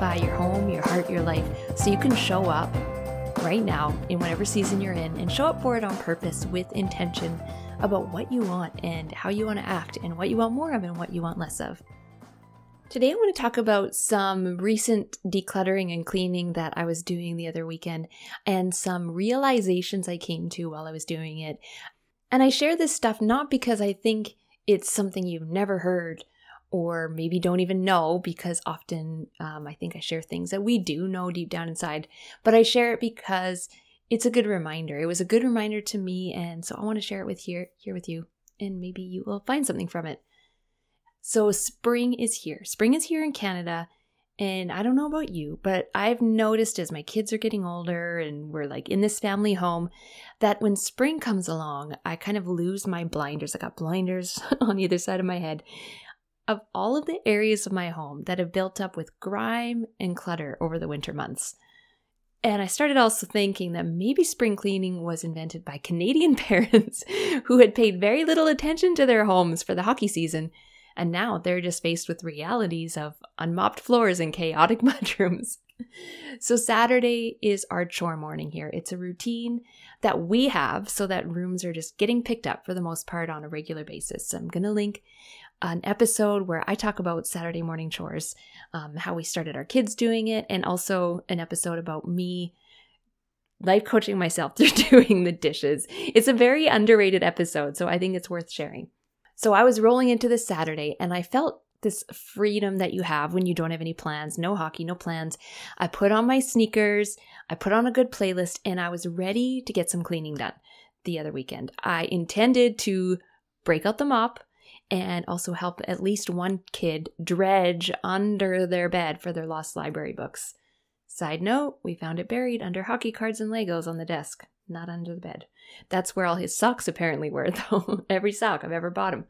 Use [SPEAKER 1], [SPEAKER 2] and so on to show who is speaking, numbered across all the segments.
[SPEAKER 1] your home, your heart, your life so you can show up right now in whatever season you're in and show up for it on purpose with intention about what you want and how you want to act and what you want more of and what you want less of. Today, I want to talk about some recent decluttering and cleaning that I was doing the other weekend and some realizations I came to while I was doing it. And I share this stuff not because I think it's something you've never heard or maybe don't even know because often um, I think I share things that we do know deep down inside, but I share it because it's a good reminder. It was a good reminder to me, and so I want to share it with here here with you, and maybe you will find something from it. So spring is here. Spring is here in Canada, and I don't know about you, but I've noticed as my kids are getting older and we're like in this family home that when spring comes along, I kind of lose my blinders. I got blinders on either side of my head of all of the areas of my home that have built up with grime and clutter over the winter months. And I started also thinking that maybe spring cleaning was invented by Canadian parents who had paid very little attention to their homes for the hockey season. And now they're just faced with realities of unmopped floors and chaotic mudrooms. So, Saturday is our chore morning here. It's a routine that we have so that rooms are just getting picked up for the most part on a regular basis. So I'm going to link an episode where I talk about Saturday morning chores, um, how we started our kids doing it, and also an episode about me life coaching myself through doing the dishes. It's a very underrated episode, so I think it's worth sharing. So I was rolling into this Saturday and I felt this freedom that you have when you don't have any plans, no hockey, no plans. I put on my sneakers, I put on a good playlist, and I was ready to get some cleaning done the other weekend. I intended to break out the mop, and also help at least one kid dredge under their bed for their lost library books. Side note, we found it buried under hockey cards and Legos on the desk, not under the bed. That's where all his socks apparently were, though. Every sock I've ever bought him.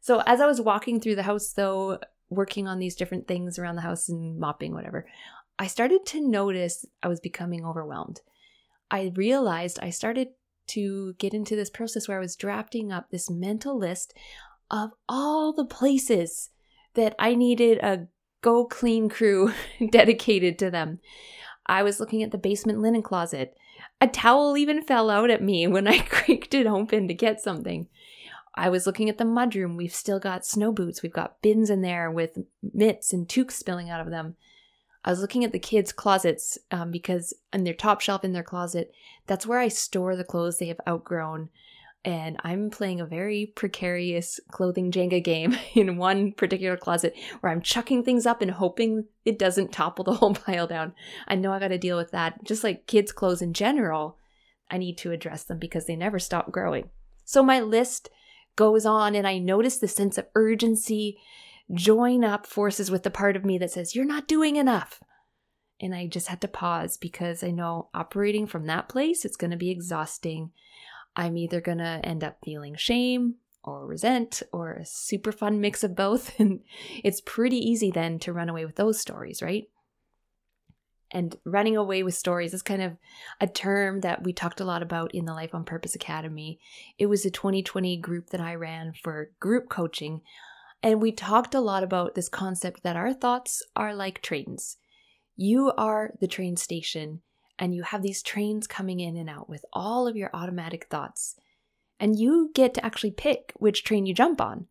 [SPEAKER 1] So, as I was walking through the house, though, working on these different things around the house and mopping, whatever, I started to notice I was becoming overwhelmed. I realized I started to get into this process where I was drafting up this mental list of all the places that I needed a go clean crew dedicated to them. I was looking at the basement linen closet. A towel even fell out at me when I creaked it open to get something. I was looking at the mudroom. We've still got snow boots. We've got bins in there with mitts and toques spilling out of them. I was looking at the kids' closets um, because on their top shelf in their closet, that's where I store the clothes they have outgrown and I'm playing a very precarious clothing Jenga game in one particular closet where I'm chucking things up and hoping it doesn't topple the whole pile down. I know I got to deal with that. Just like kids' clothes in general, I need to address them because they never stop growing. So my list goes on, and I notice the sense of urgency join up forces with the part of me that says, You're not doing enough. And I just had to pause because I know operating from that place, it's going to be exhausting. I'm either going to end up feeling shame or resent or a super fun mix of both. And it's pretty easy then to run away with those stories, right? And running away with stories is kind of a term that we talked a lot about in the Life on Purpose Academy. It was a 2020 group that I ran for group coaching. And we talked a lot about this concept that our thoughts are like trains. You are the train station and you have these trains coming in and out with all of your automatic thoughts. And you get to actually pick which train you jump on.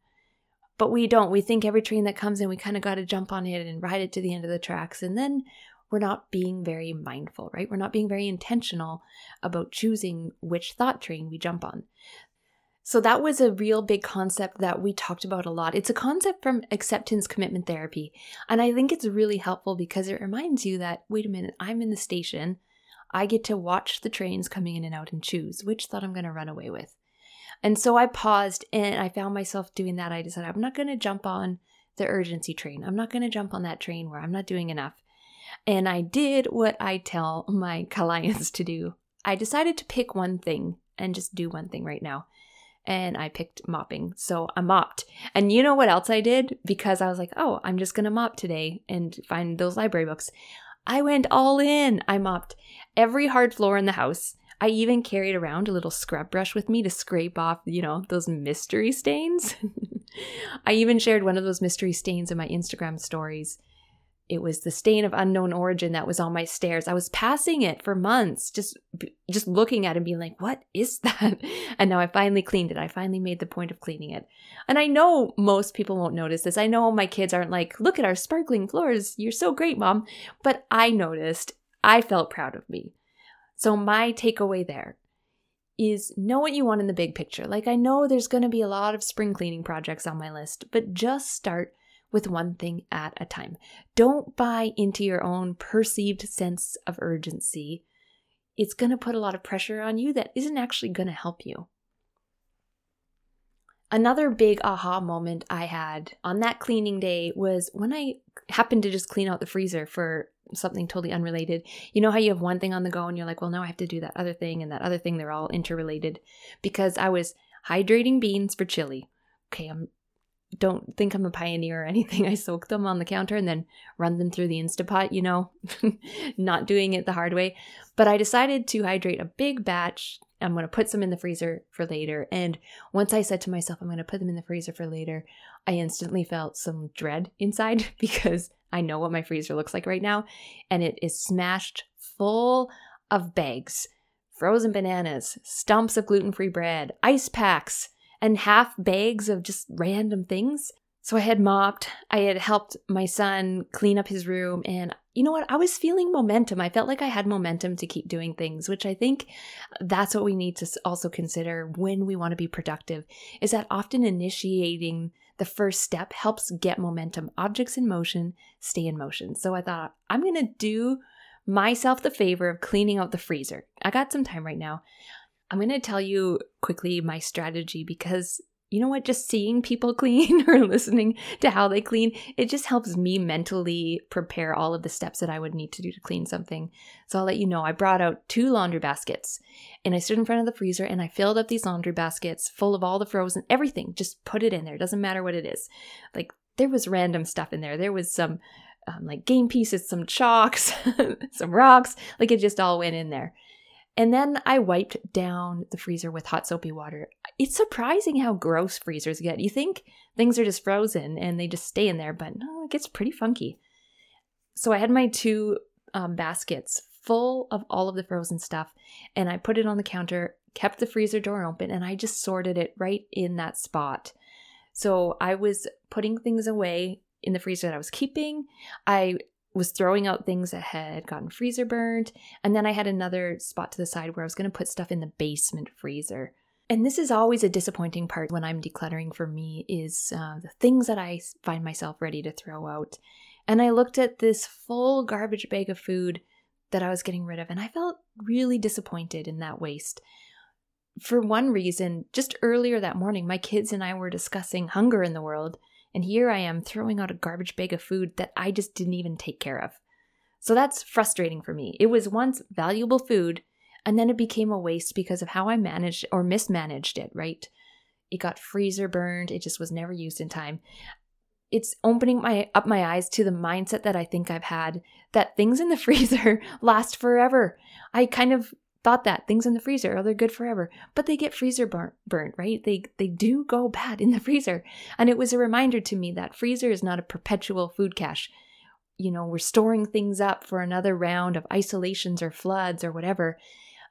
[SPEAKER 1] But we don't. We think every train that comes in, we kind of got to jump on it and ride it to the end of the tracks. And then we're not being very mindful, right? We're not being very intentional about choosing which thought train we jump on. So that was a real big concept that we talked about a lot. It's a concept from acceptance commitment therapy. And I think it's really helpful because it reminds you that, wait a minute, I'm in the station. I get to watch the trains coming in and out and choose which thought I'm going to run away with. And so I paused and I found myself doing that. I decided I'm not going to jump on the urgency train. I'm not going to jump on that train where I'm not doing enough. And I did what I tell my clients to do. I decided to pick one thing and just do one thing right now. And I picked mopping. So I mopped. And you know what else I did? Because I was like, oh, I'm just going to mop today and find those library books. I went all in. I mopped every hard floor in the house. I even carried around a little scrub brush with me to scrape off, you know, those mystery stains. I even shared one of those mystery stains in my Instagram stories. It was the stain of unknown origin that was on my stairs. I was passing it for months, just just looking at it and being like, "What is that?" And now I finally cleaned it. I finally made the point of cleaning it. And I know most people won't notice this. I know my kids aren't like, "Look at our sparkling floors. You're so great, mom." But I noticed. I felt proud of me. So my takeaway there is know what you want in the big picture. Like I know there's going to be a lot of spring cleaning projects on my list, but just start with one thing at a time. Don't buy into your own perceived sense of urgency. It's going to put a lot of pressure on you that isn't actually going to help you. Another big aha moment I had on that cleaning day was when I happened to just clean out the freezer for something totally unrelated. You know how you have one thing on the go and you're like, well, now I have to do that other thing and that other thing, they're all interrelated. Because I was hydrating beans for chili. Okay, I'm don't think I'm a pioneer or anything. I soak them on the counter and then run them through the Instapot, you know, not doing it the hard way. But I decided to hydrate a big batch. I'm going to put some in the freezer for later. And once I said to myself, I'm going to put them in the freezer for later, I instantly felt some dread inside because I know what my freezer looks like right now. And it is smashed full of bags, frozen bananas, stumps of gluten free bread, ice packs and half bags of just random things. So I had mopped, I had helped my son clean up his room, and you know what? I was feeling momentum. I felt like I had momentum to keep doing things, which I think that's what we need to also consider when we want to be productive is that often initiating the first step helps get momentum. Objects in motion stay in motion. So I thought, I'm going to do myself the favor of cleaning out the freezer. I got some time right now. I'm going to tell you quickly my strategy because you know what? Just seeing people clean or listening to how they clean, it just helps me mentally prepare all of the steps that I would need to do to clean something. So I'll let you know. I brought out two laundry baskets and I stood in front of the freezer and I filled up these laundry baskets full of all the frozen everything. Just put it in there. It doesn't matter what it is. Like there was random stuff in there. There was some um, like game pieces, some chalks, some rocks. Like it just all went in there. And then I wiped down the freezer with hot soapy water. It's surprising how gross freezers get. You think things are just frozen and they just stay in there, but no, it gets pretty funky. So I had my two um, baskets full of all of the frozen stuff and I put it on the counter, kept the freezer door open, and I just sorted it right in that spot. So I was putting things away in the freezer that I was keeping. I was throwing out things that had gotten freezer burned. And then I had another spot to the side where I was going to put stuff in the basement freezer. And this is always a disappointing part when I'm decluttering for me is uh, the things that I find myself ready to throw out. And I looked at this full garbage bag of food that I was getting rid of, and I felt really disappointed in that waste. For one reason, just earlier that morning, my kids and I were discussing hunger in the world, and here I am throwing out a garbage bag of food that I just didn't even take care of. So that's frustrating for me. It was once valuable food, and then it became a waste because of how I managed or mismanaged it, right? It got freezer burned, it just was never used in time. It's opening my up my eyes to the mindset that I think I've had that things in the freezer last forever. I kind of thought that things in the freezer, oh, they're good forever, but they get freezer burnt, burnt, right? They they do go bad in the freezer, and it was a reminder to me that freezer is not a perpetual food cache. You know, we're storing things up for another round of isolations or floods or whatever.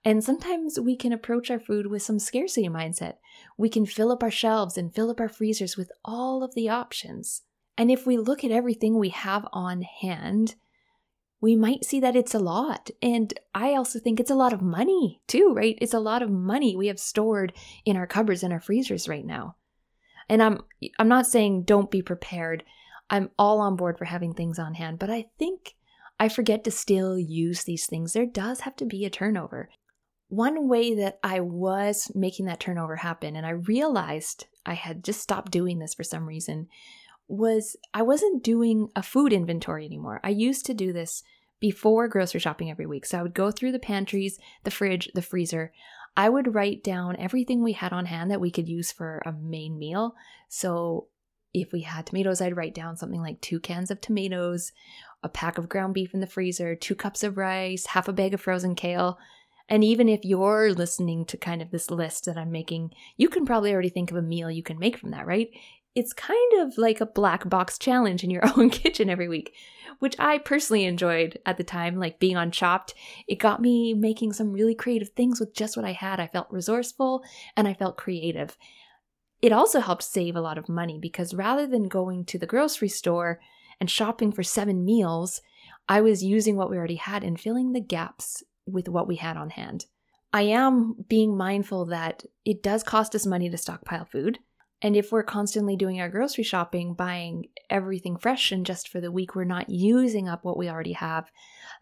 [SPEAKER 1] And sometimes we can approach our food with some scarcity mindset. We can fill up our shelves and fill up our freezers with all of the options. And if we look at everything we have on hand, we might see that it's a lot. And I also think it's a lot of money too, right? It's a lot of money we have stored in our cupboards and our freezers right now. And I'm I'm not saying don't be prepared. I'm all on board for having things on hand, but I think I forget to still use these things. There does have to be a turnover. One way that I was making that turnover happen, and I realized I had just stopped doing this for some reason, was I wasn't doing a food inventory anymore. I used to do this before grocery shopping every week. So I would go through the pantries, the fridge, the freezer. I would write down everything we had on hand that we could use for a main meal. So if we had tomatoes, I'd write down something like two cans of tomatoes, a pack of ground beef in the freezer, two cups of rice, half a bag of frozen kale. And even if you're listening to kind of this list that I'm making, you can probably already think of a meal you can make from that, right? It's kind of like a black box challenge in your own kitchen every week, which I personally enjoyed at the time, like being on Chopped. It got me making some really creative things with just what I had. I felt resourceful and I felt creative. It also helped save a lot of money because rather than going to the grocery store and shopping for seven meals, I was using what we already had and filling the gaps with what we had on hand. I am being mindful that it does cost us money to stockpile food. And if we're constantly doing our grocery shopping, buying everything fresh and just for the week, we're not using up what we already have,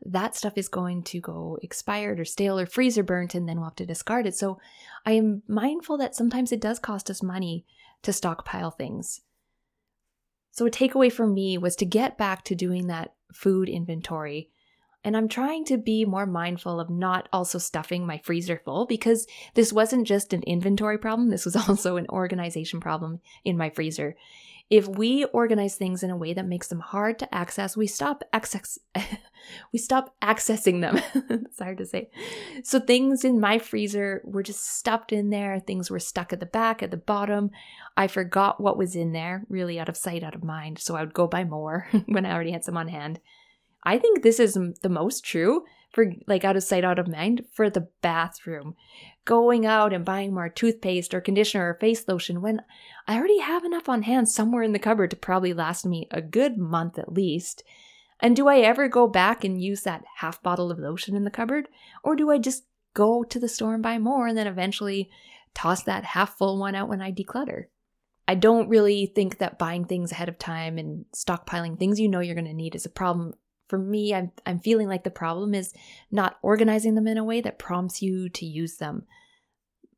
[SPEAKER 1] that stuff is going to go expired or stale or freezer burnt, and then we'll have to discard it. So I am mindful that sometimes it does cost us money to stockpile things. So a takeaway for me was to get back to doing that food inventory and I'm trying to be more mindful of not also stuffing my freezer full because this wasn't just an inventory problem, this was also an organization problem in my freezer. If we organize things in a way that makes them hard to access, we stop access we stop accessing them. it's hard to say. So things in my freezer were just stuffed in there, things were stuck at the back, at the bottom. I forgot what was in there, really out of sight, out of mind. So I would go buy more when I already had some on hand. I think this is the most true for like out of sight, out of mind for the bathroom. Going out and buying more toothpaste or conditioner or face lotion when I already have enough on hand somewhere in the cupboard to probably last me a good month at least. And do I ever go back and use that half bottle of lotion in the cupboard? Or do I just go to the store and buy more and then eventually toss that half full one out when I declutter? I don't really think that buying things ahead of time and stockpiling things you know you're going to need is a problem for me, I'm, I'm feeling like the problem is not organizing them in a way that prompts you to use them.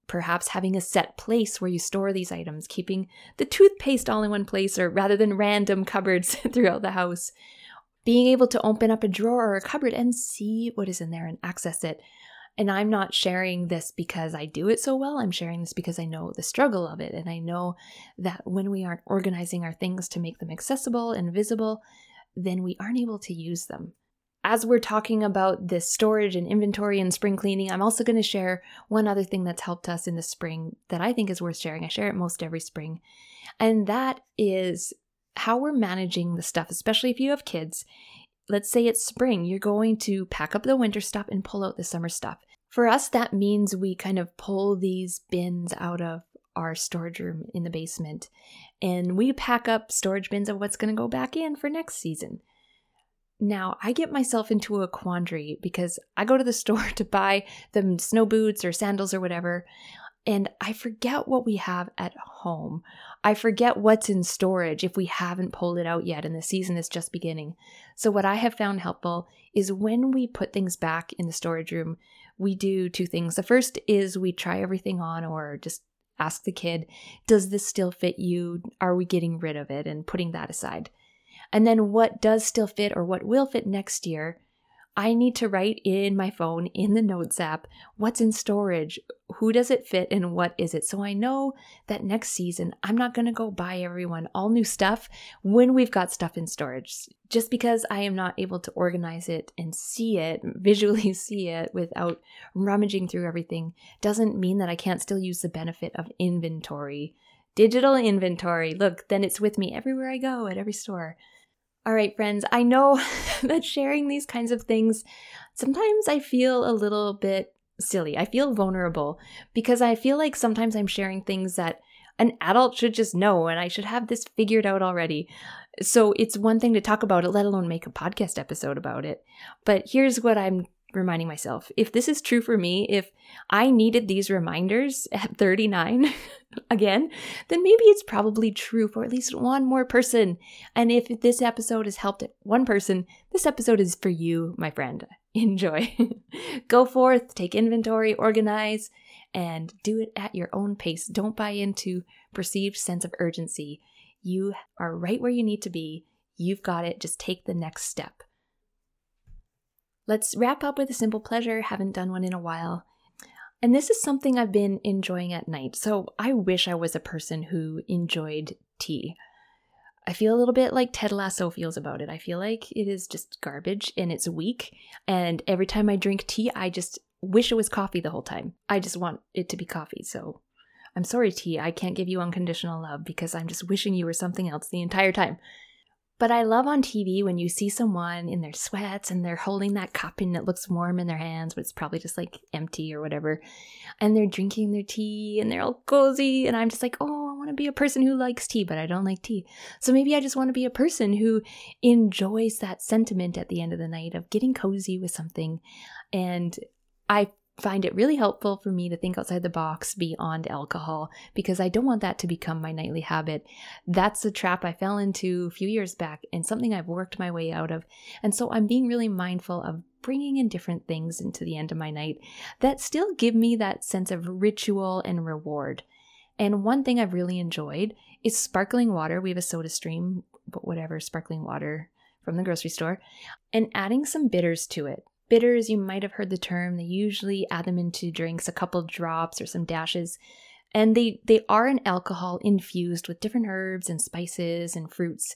[SPEAKER 1] Perhaps having a set place where you store these items, keeping the toothpaste all in one place, or rather than random cupboards throughout the house. Being able to open up a drawer or a cupboard and see what is in there and access it. And I'm not sharing this because I do it so well. I'm sharing this because I know the struggle of it. And I know that when we aren't organizing our things to make them accessible and visible, then we aren't able to use them. As we're talking about this storage and inventory and spring cleaning, I'm also going to share one other thing that's helped us in the spring that I think is worth sharing. I share it most every spring, and that is how we're managing the stuff, especially if you have kids. Let's say it's spring, you're going to pack up the winter stuff and pull out the summer stuff. For us, that means we kind of pull these bins out of our storage room in the basement and we pack up storage bins of what's going to go back in for next season. Now, I get myself into a quandary because I go to the store to buy them snow boots or sandals or whatever, and I forget what we have at home. I forget what's in storage if we haven't pulled it out yet and the season is just beginning. So, what I have found helpful is when we put things back in the storage room, we do two things. The first is we try everything on or just ask the kid, does this still fit you? Are we getting rid of it and putting that aside? And then what does still fit or what will fit next year? I need to write in my phone in the Notes app what's in storage, who does it fit, and what is it. So I know that next season I'm not going to go buy everyone all new stuff when we've got stuff in storage. Just because I am not able to organize it and see it, visually see it without rummaging through everything, doesn't mean that I can't still use the benefit of inventory. Digital inventory. Look, then it's with me everywhere I go at every store. All right, friends, I know that sharing these kinds of things, sometimes I feel a little bit silly. I feel vulnerable because I feel like sometimes I'm sharing things that an adult should just know and I should have this figured out already. So it's one thing to talk about it, let alone make a podcast episode about it. But here's what I'm reminding myself if this is true for me, if I needed these reminders at 39 again, then maybe it's probably true for at least one more person. And if this episode has helped one person, this episode is for you, my friend. Enjoy. Go forth, take inventory, organize, and do it at your own pace. Don't buy into perceived sense of urgency. You are right where you need to be. You've got it. Just take the next step. Let's wrap up with a simple pleasure. Haven't done one in a while. And this is something I've been enjoying at night. So I wish I was a person who enjoyed tea. I feel a little bit like Ted Lasso feels about it. I feel like it is just garbage and it's weak. And every time I drink tea, I just wish it was coffee the whole time. I just want it to be coffee. So I'm sorry, tea, I can't give you unconditional love because I'm just wishing you were something else the entire time. But I love on TV when you see someone in their sweats and they're holding that cup and it looks warm in their hands, but it's probably just like empty or whatever. And they're drinking their tea and they're all cozy. And I'm just like, oh, I want to be a person who likes tea, but I don't like tea. So maybe I just want to be a person who enjoys that sentiment at the end of the night of getting cozy with something. And I find it really helpful for me to think outside the box beyond alcohol because I don't want that to become my nightly habit. That's a trap I fell into a few years back and something I've worked my way out of. And so I'm being really mindful of bringing in different things into the end of my night that still give me that sense of ritual and reward. And one thing I've really enjoyed is sparkling water. We have a soda stream, but whatever, sparkling water from the grocery store, and adding some bitters to it. Bitters, you might have heard the term. They usually add them into drinks, a couple drops or some dashes and they they are an alcohol infused with different herbs and spices and fruits.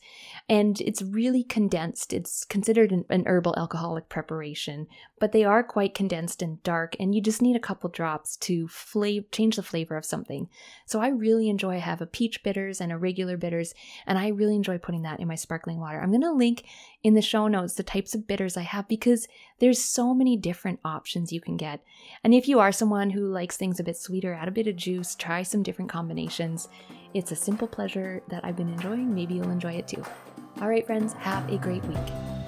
[SPEAKER 1] And it's really condensed. It's considered an, an, herbal alcoholic preparation but they are quite condensed and dark and you just need a couple drops to flavor change the flavor of something. So i really enjoy I have a peach bitters and a regular bitters and i really enjoy putting that in my sparkling water. I'm going to link in the show notes the types of bitters i have because there's so many different options you can get. And if you are someone who likes things a bit sweeter add a bit of juice try some different combinations. It's a simple pleasure that I've been enjoying. Maybe you'll enjoy it too. All right, friends, have a great week.